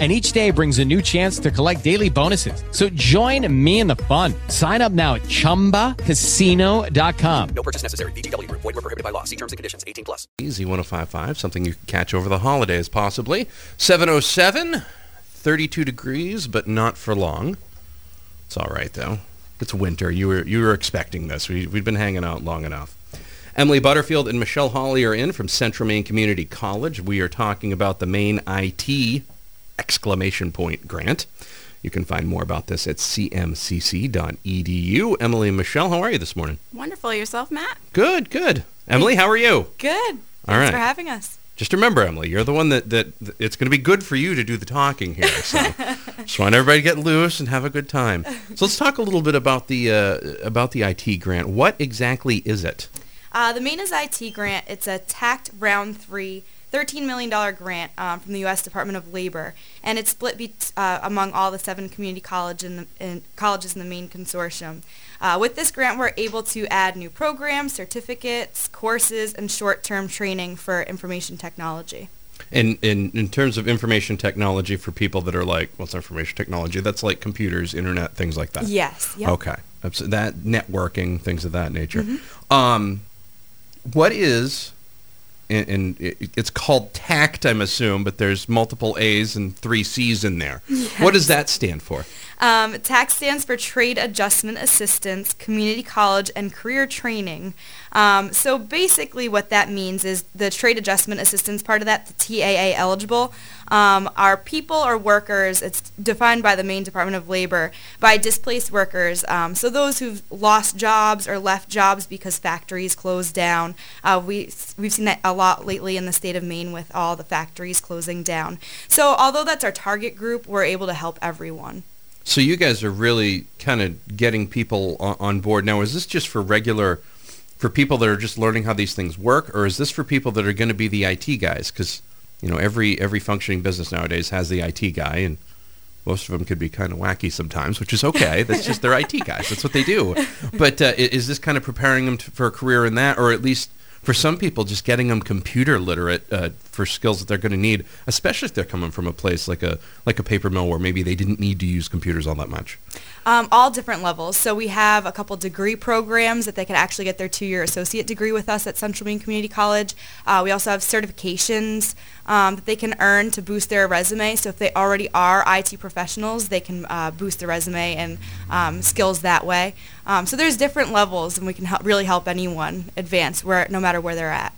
and each day brings a new chance to collect daily bonuses. So join me in the fun. Sign up now at ChumbaCasino.com. No purchase necessary. VGW. Void were prohibited by law. See terms and conditions. 18 plus. Easy 1055, something you can catch over the holidays possibly. 707, 32 degrees, but not for long. It's all right though. It's winter. You were you were expecting this. We, we've been hanging out long enough. Emily Butterfield and Michelle Hawley are in from Central Maine Community College. We are talking about the Maine IT exclamation point grant. You can find more about this at cmcc.edu. Emily and Michelle, how are you this morning? Wonderful. Yourself, Matt? Good, good. Emily, how are you? Good. All Thanks right. for having us. Just remember, Emily, you're the one that, that that it's going to be good for you to do the talking here. So just want everybody to get loose and have a good time. So let's talk a little bit about the uh, about the IT grant. What exactly is it? Uh, the Maine is IT grant. It's a TAACCCT Round 3 $13 million grant um, from the U.S. Department of Labor, and it's split be- uh, among all the seven community college in the, in colleges in the Maine consortium. Uh, with this grant, we're able to add new programs, certificates, courses, and short-term training for information technology. In, in in terms of information technology for people that are like, what's information technology? That's like computers, internet, things like that. Yes. Yep. Okay. That networking, things of that nature. Um, what is, and, and it, it's called TAACCCT, I'm assume, but there's multiple A's and three C's in there. What does that stand for? Um, TAACCCT stands for Trade Adjustment Assistance, Community College, and Career Training. Um, so basically what that means is the Trade Adjustment Assistance part of that, the TAA eligible, um, are people or workers, it's defined by the Maine Department of Labor, by displaced workers. Um, so those who've lost jobs or left jobs because factories closed down. Uh, we, we've seen that a lot lately in the state of Maine with all the factories closing down. So although that's our target group, we're able to help everyone. So you guys are really kind of getting people on, on board now. Is this just for regular, for people that are just learning how these things work, or is this for people that are going to be the IT guys? Because you know every every functioning business nowadays has the IT guy, and most of them could be kind of wacky sometimes, which is okay. That's just their IT guys. That's what they do. But uh, is this kind of preparing them to, for a career in that, or at least for some people, just getting them computer literate uh, for skills that they're going to need, especially if they're coming from a place like a like a paper mill where maybe they didn't need to use computers all that much. Um, all different levels. So we have a couple degree programs that they can actually get their two-year associate degree with us at Central Maine Community College. Uh, we also have certifications um, that they can earn to boost their resume. So if they already are IT professionals, they can uh, boost their resume and um, skills that way. Um, so there's different levels, and we can help, really help anyone advance where no matter where they're at.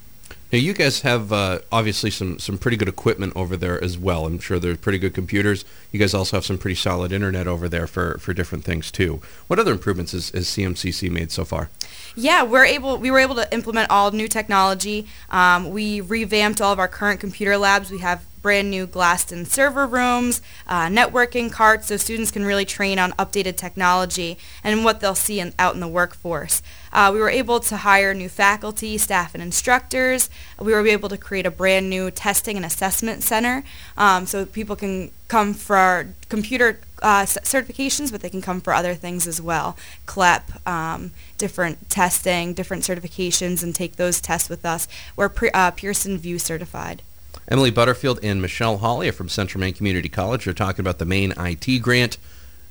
Now you guys have uh, obviously some some pretty good equipment over there as well. I'm sure there's pretty good computers. You guys also have some pretty solid internet over there for, for different things too. What other improvements has, has CMCC made so far? Yeah, we're able. We were able to implement all new technology. Um, we revamped all of our current computer labs. We have brand new glassed-in server rooms, uh, networking carts, so students can really train on updated technology and what they'll see in, out in the workforce. Uh, we were able to hire new faculty, staff, and instructors. We were able to create a brand new testing and assessment center, um, so people can come for computer uh, certifications, but they can come for other things as well. CLEP, um, different testing, different certifications, and take those tests with us. We're pre- uh, Pearson VUE certified. Emily Butterfield and Michelle Hawley are from Central Maine Community College. They're talking about the Maine IT grant.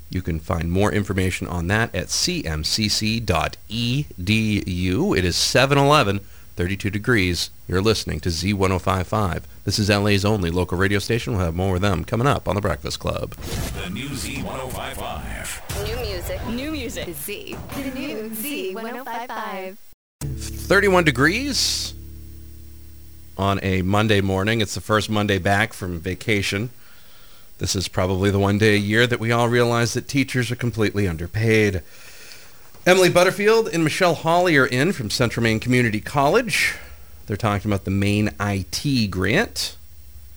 You can find more information on that at cmcc.edu. It is 711, 32 degrees. You're listening to Z1055. This is LA's only local radio station. We'll have more with them coming up on The Breakfast Club. The new Z1055. New music. New music. Z. The new Z1055. 31 degrees on a Monday morning. It's the first Monday back from vacation. This is probably the one day a year that we all realize that teachers are completely underpaid. Emily Butterfield and Michelle Hawley are in from Central Maine Community College. They're talking about the Maine IT grant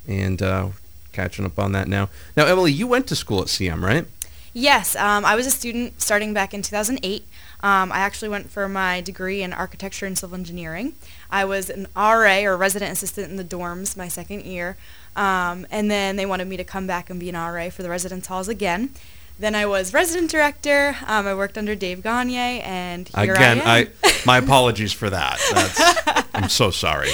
and uh, catching up on that now. Now, Emily, you went to school at CM, right? Yes, um, I was a student starting back in 2008. Um, I actually went for my degree in architecture and civil engineering. I was an RA or resident assistant in the dorms my second year, um, and then they wanted me to come back and be an RA for the residence halls again. Then I was resident director. Um, I worked under Dave Gagne, and here Again, I am. I my apologies for that. I'm so sorry.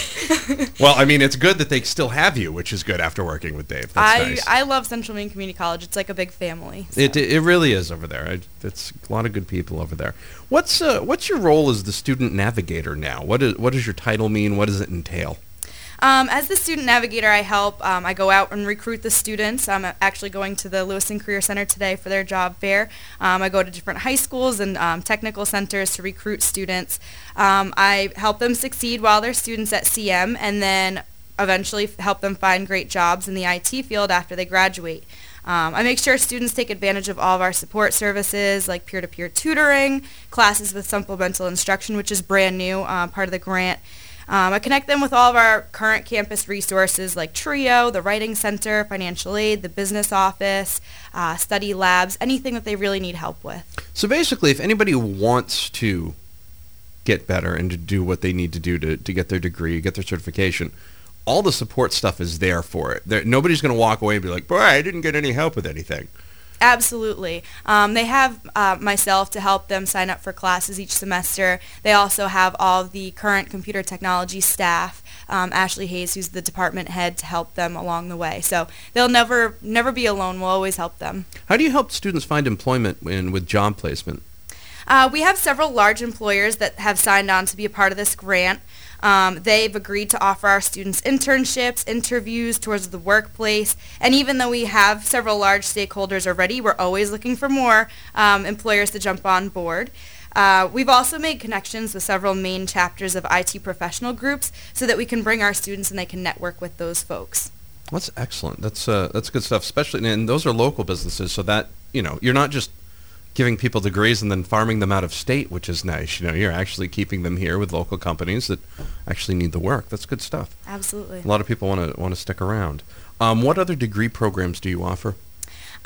Well, I mean, it's good that they still have you, which is good after working with Dave. That's I, nice. I love Central Maine Community College. It's like a big family. so. It, it really is over there. I, it's a lot of good people over there. What's uh, what's your role as the student navigator now? What is what does your title mean? What does it entail? Um, as the student navigator, I help. Um, I go out and recruit the students. I'm actually going to the Lewiston Career Center today for their job fair. Um, I go to different high schools and um, technical centers to recruit students. Um, I help them succeed while they're students at CM and then eventually help them find great jobs in the IT field after they graduate. Um, I make sure students take advantage of all of our support services like peer-to-peer tutoring, classes with supplemental instruction, which is brand new, uh, part of the grant. Um, I connect them with all of our current campus resources like TRIO, the Writing Center, Financial Aid, the Business Office, uh, study labs, anything that they really need help with. So basically, if anybody wants to get better and to do what they need to do to, to get their degree, get their certification, all the support stuff is there for it. There, nobody's going to walk away and be like, boy, I didn't get any help with anything. Absolutely. Um, they have uh, myself to help them sign up for classes each semester. They also have all the current computer technology staff, um, Ashley Hayes, who's the department head, to help them along the way. So they'll never never be alone. We'll always help them. How do you help students find employment in, with job placement? Uh, we have several large employers that have signed on to be a part of this grant. Um, they've agreed to offer our students internships, interviews, tours of the workplace, and even though we have several large stakeholders already, we're always looking for more um, employers to jump on board. Uh, we've also made connections with several Maine chapters of IT professional groups so that we can bring our students and they can network with those folks. That's excellent. That's uh, that's good stuff. Especially, and those are local businesses, so that you know you're not just giving people degrees and then farming them out of state, which is nice. You know, you're actually keeping them here with local companies that actually need the work. That's good stuff. Absolutely. A lot of people want to want to stick around. Um, what other degree programs do you offer?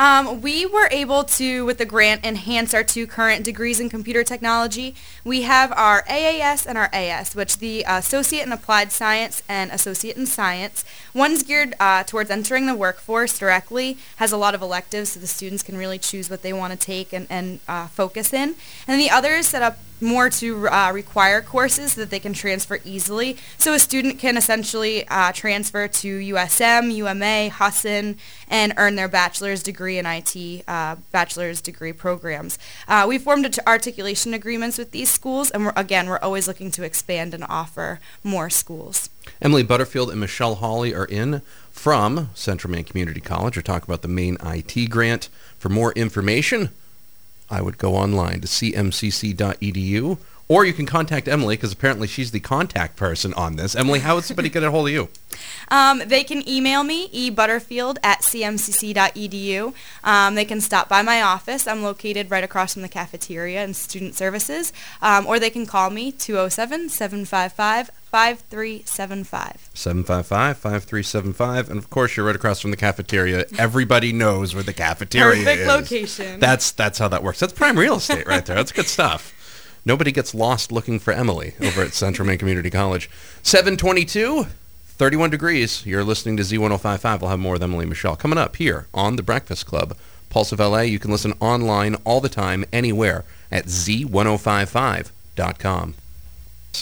Um, we were able to, with the grant, enhance our two current degrees in computer technology. We have our AAS and our AS, which the Associate in Applied Science and Associate in Science. One's geared uh, towards entering the workforce directly, has a lot of electives so the students can really choose what they want to take and, and uh, focus in. And the other is set up more to uh, require courses that they can transfer easily. So a student can essentially uh, transfer to USM, UMA, Husson, and earn their bachelor's degree in IT, uh, bachelor's degree programs. Uh, we formed art- articulation agreements with these schools, and we're, again, we're always looking to expand and offer more schools. Emily Butterfield and Michelle Hawley are in from Central Maine Community College. We're talking about the Maine IT grant. For more information, I would go online to cmcc.edu, or you can contact Emily because apparently she's the contact person on this. Emily, how would somebody get a hold of you? Um, they can email me, ebutterfield at cmcc.edu. Um, they can stop by my office. I'm located right across from the cafeteria and student services. Um, or they can call me, 207-755-5375. 755-5375. And of course, you're right across from the cafeteria. Everybody knows where the cafeteria Perfect is. location. That's that's how that works. That's prime real estate right there. That's good stuff. Nobody gets lost looking for Emily over at Central Maine Community College. 722, 31 degrees. You're listening to Z1055. We'll have more with Emily Michelle coming up here on The Breakfast Club. Pulse of LA. You can listen online all the time, anywhere at Z1055.com.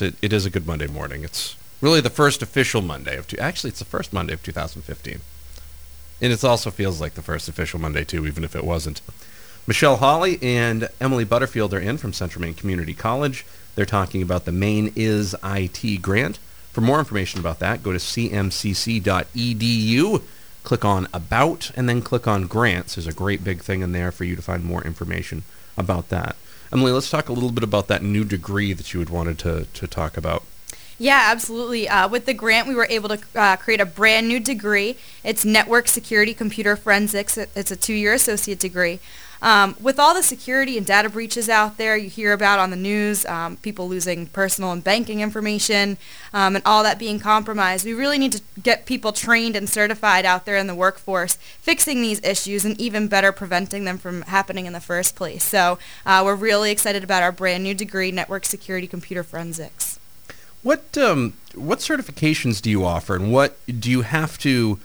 It, it is a good Monday morning. It's really the first official Monday of two. Actually, it's the first Monday of 2015, and it also feels like the first official Monday too, even if it wasn't. Michelle Hawley and Emily Butterfield are in from Central Maine Community College. They're talking about the Maine is IT grant. For more information about that, go to cmcc.edu, click on About, and then click on Grants. There's a great big thing in there for you to find more information about that. Emily, let's talk a little bit about that new degree that you had wanted to, to talk about. Yeah, absolutely. Uh, with the grant, we were able to uh, create a brand new degree. It's Network Security Computer Forensics. It's a two-year associate degree. Um, with all the security and data breaches out there you hear about on the news, um, people losing personal and banking information, um, and all that being compromised, we really need to get people trained and certified out there in the workforce, fixing these issues and even better preventing them from happening in the first place. So uh, we're really excited about our brand new degree, Network Security Computer Forensics. What um, what certifications do you offer, and what do you have to?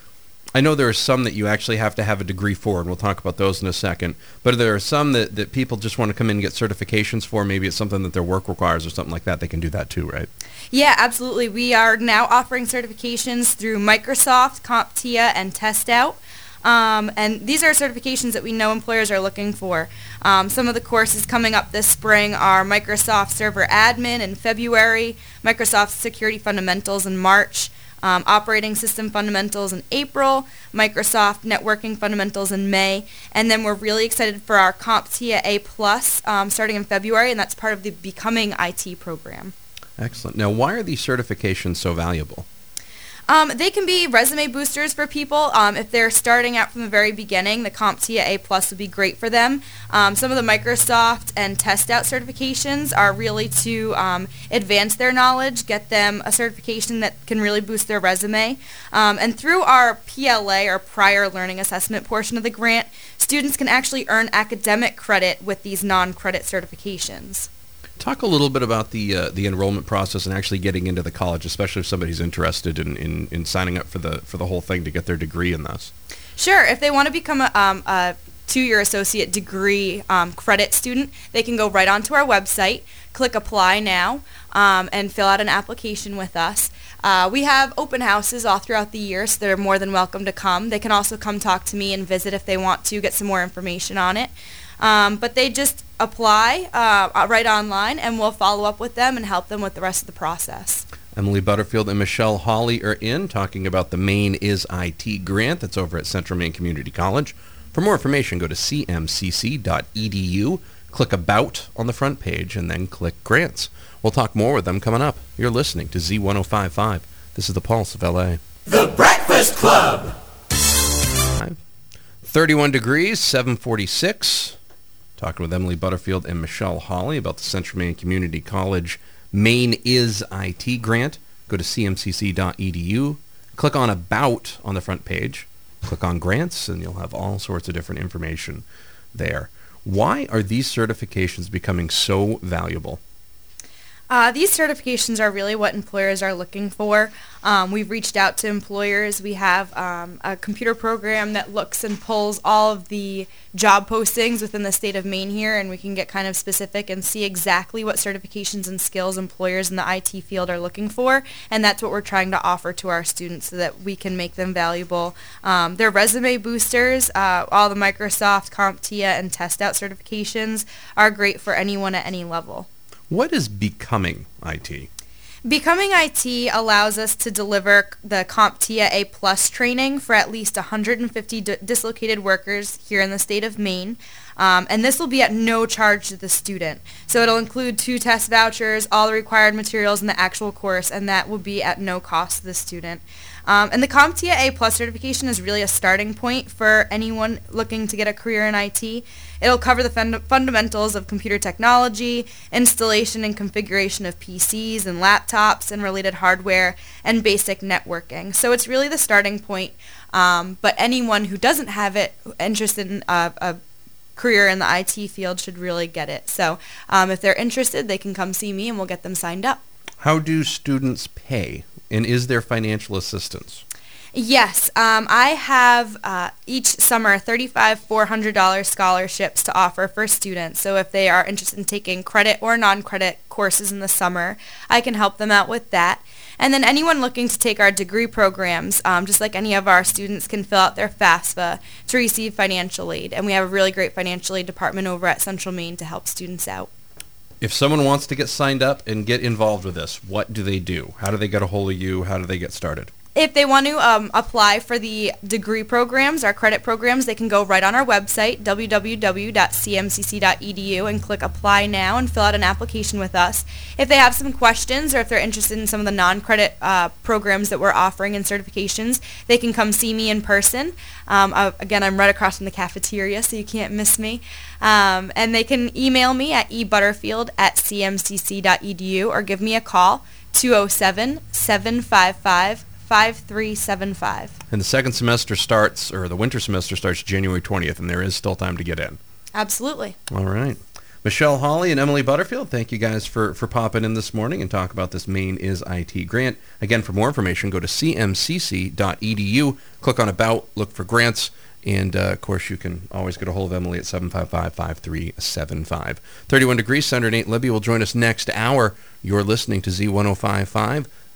I know there are some that you actually have to have a degree for, and we'll talk about those in a second. But there are some that, that people just want to come in and get certifications for. Maybe it's something that their work requires or something like that. They can do that too, right? Yeah, absolutely. We are now offering certifications through Microsoft, CompTIA, and TestOut. Um, and these are certifications that we know employers are looking for. Um, some of the courses coming up this spring are Microsoft Server Admin in February, Microsoft Security Fundamentals in March, um, Operating System Fundamentals in April, Microsoft Networking Fundamentals in May, and then we're really excited for our CompTIA A Plus um, starting in February, and that's part of the Becoming IT program. Excellent. Now, why are these certifications so valuable? Um, they can be resume boosters for people. Um, if they're starting out from the very beginning, the CompTIA A Plus would be great for them. Um, some of the Microsoft and TestOut certifications are really to um, advance their knowledge, get them a certification that can really boost their resume. Um, and through our PLA, or Prior Learning Assessment portion of the grant, students can actually earn academic credit with these non-credit certifications. Talk a little bit about the uh, the enrollment process and actually getting into the college, especially if somebody's interested in, in, in signing up for the for the whole thing to get their degree in this. Sure. If they want to become a, um, a two-year associate degree um, credit student, they can go right onto our website, click apply now, um, and fill out an application with us. Uh, we have open houses all throughout the year, so they're more than welcome to come. They can also come talk to me and visit if they want to get some more information on it. Um, but they just apply uh, right online, and we'll follow up with them and help them with the rest of the process. Emily Butterfield and Michelle Hawley are in talking about the Maine is IT grant that's over at Central Maine Community College. For more information, go to cmcc.edu, click About on the front page, and then click Grants. We'll talk more with them coming up. You're listening to Z1055. This is the Pulse of LA. The Breakfast Club. 31 degrees, 746. Talking with Emily Butterfield and Michelle Hawley about the Central Maine Community College Maine is IT grant. Go to cmcc.edu. Click on About on the front page. Click on Grants, and you'll have all sorts of different information there. Why are these certifications becoming so valuable? Uh, these certifications are really what employers are looking for. Um, we've reached out to employers. We have um, a computer program that looks and pulls all of the job postings within the state of Maine here, and we can get kind of specific and see exactly what certifications and skills employers in the IT field are looking for, and that's what we're trying to offer to our students so that we can make them valuable. Um, they're resume boosters. Uh, all the Microsoft, CompTIA, and TestOut certifications are great for anyone at any level. What is becoming IT? Becoming IT allows us to deliver the CompTIA A Plus training for at least 150 d- dislocated workers here in the state of Maine. Um, and this will be at no charge to the student. So it'll include two test vouchers, all the required materials in the actual course, and that will be at no cost to the student. Um, and the CompTIA A Plus certification is really a starting point for anyone looking to get a career in IT. It'll cover the fund- fundamentals of computer technology, installation and configuration of PCs and laptops and related hardware, and basic networking. So it's really the starting point. Um, but anyone who doesn't have it, interested in a, a career in the IT field, should really get it. So um, if they're interested, they can come see me and we'll get them signed up. How do students pay? And is there financial assistance? Yes, um, I have uh, each summer 35 $400 scholarships to offer for students. So if they are interested in taking credit or non-credit courses in the summer, I can help them out with that. And then anyone looking to take our degree programs, um, just like any of our students, can fill out their FAFSA to receive financial aid. And we have a really great financial aid department over at Central Maine to help students out. If someone wants to get signed up and get involved with this, what do they do? How do they get a hold of you? How do they get started? If they want to um, apply for the degree programs, our credit programs, they can go right on our website, www.cmcc.edu, and click Apply Now and fill out an application with us. If they have some questions or if they're interested in some of the non-credit uh, programs that we're offering and certifications, they can come see me in person. Um, uh, again, I'm right across from the cafeteria, so you can't miss me. Um, and they can email me at ebutterfield at cmcc.edu or give me a call, 207 755 5375. And the second semester starts, or the winter semester starts January 20th, and there is still time to get in. Absolutely. All right. Michelle Hawley and Emily Butterfield, thank you guys for, for popping in this morning and talk about this Maine is IT grant. Again, for more information, go to cmcc.edu, click on About, look for grants, and uh, of course you can always get a hold of Emily at 755-5375. 31 degrees, Senator Nate Libby will join us next hour. You're listening to Z1055,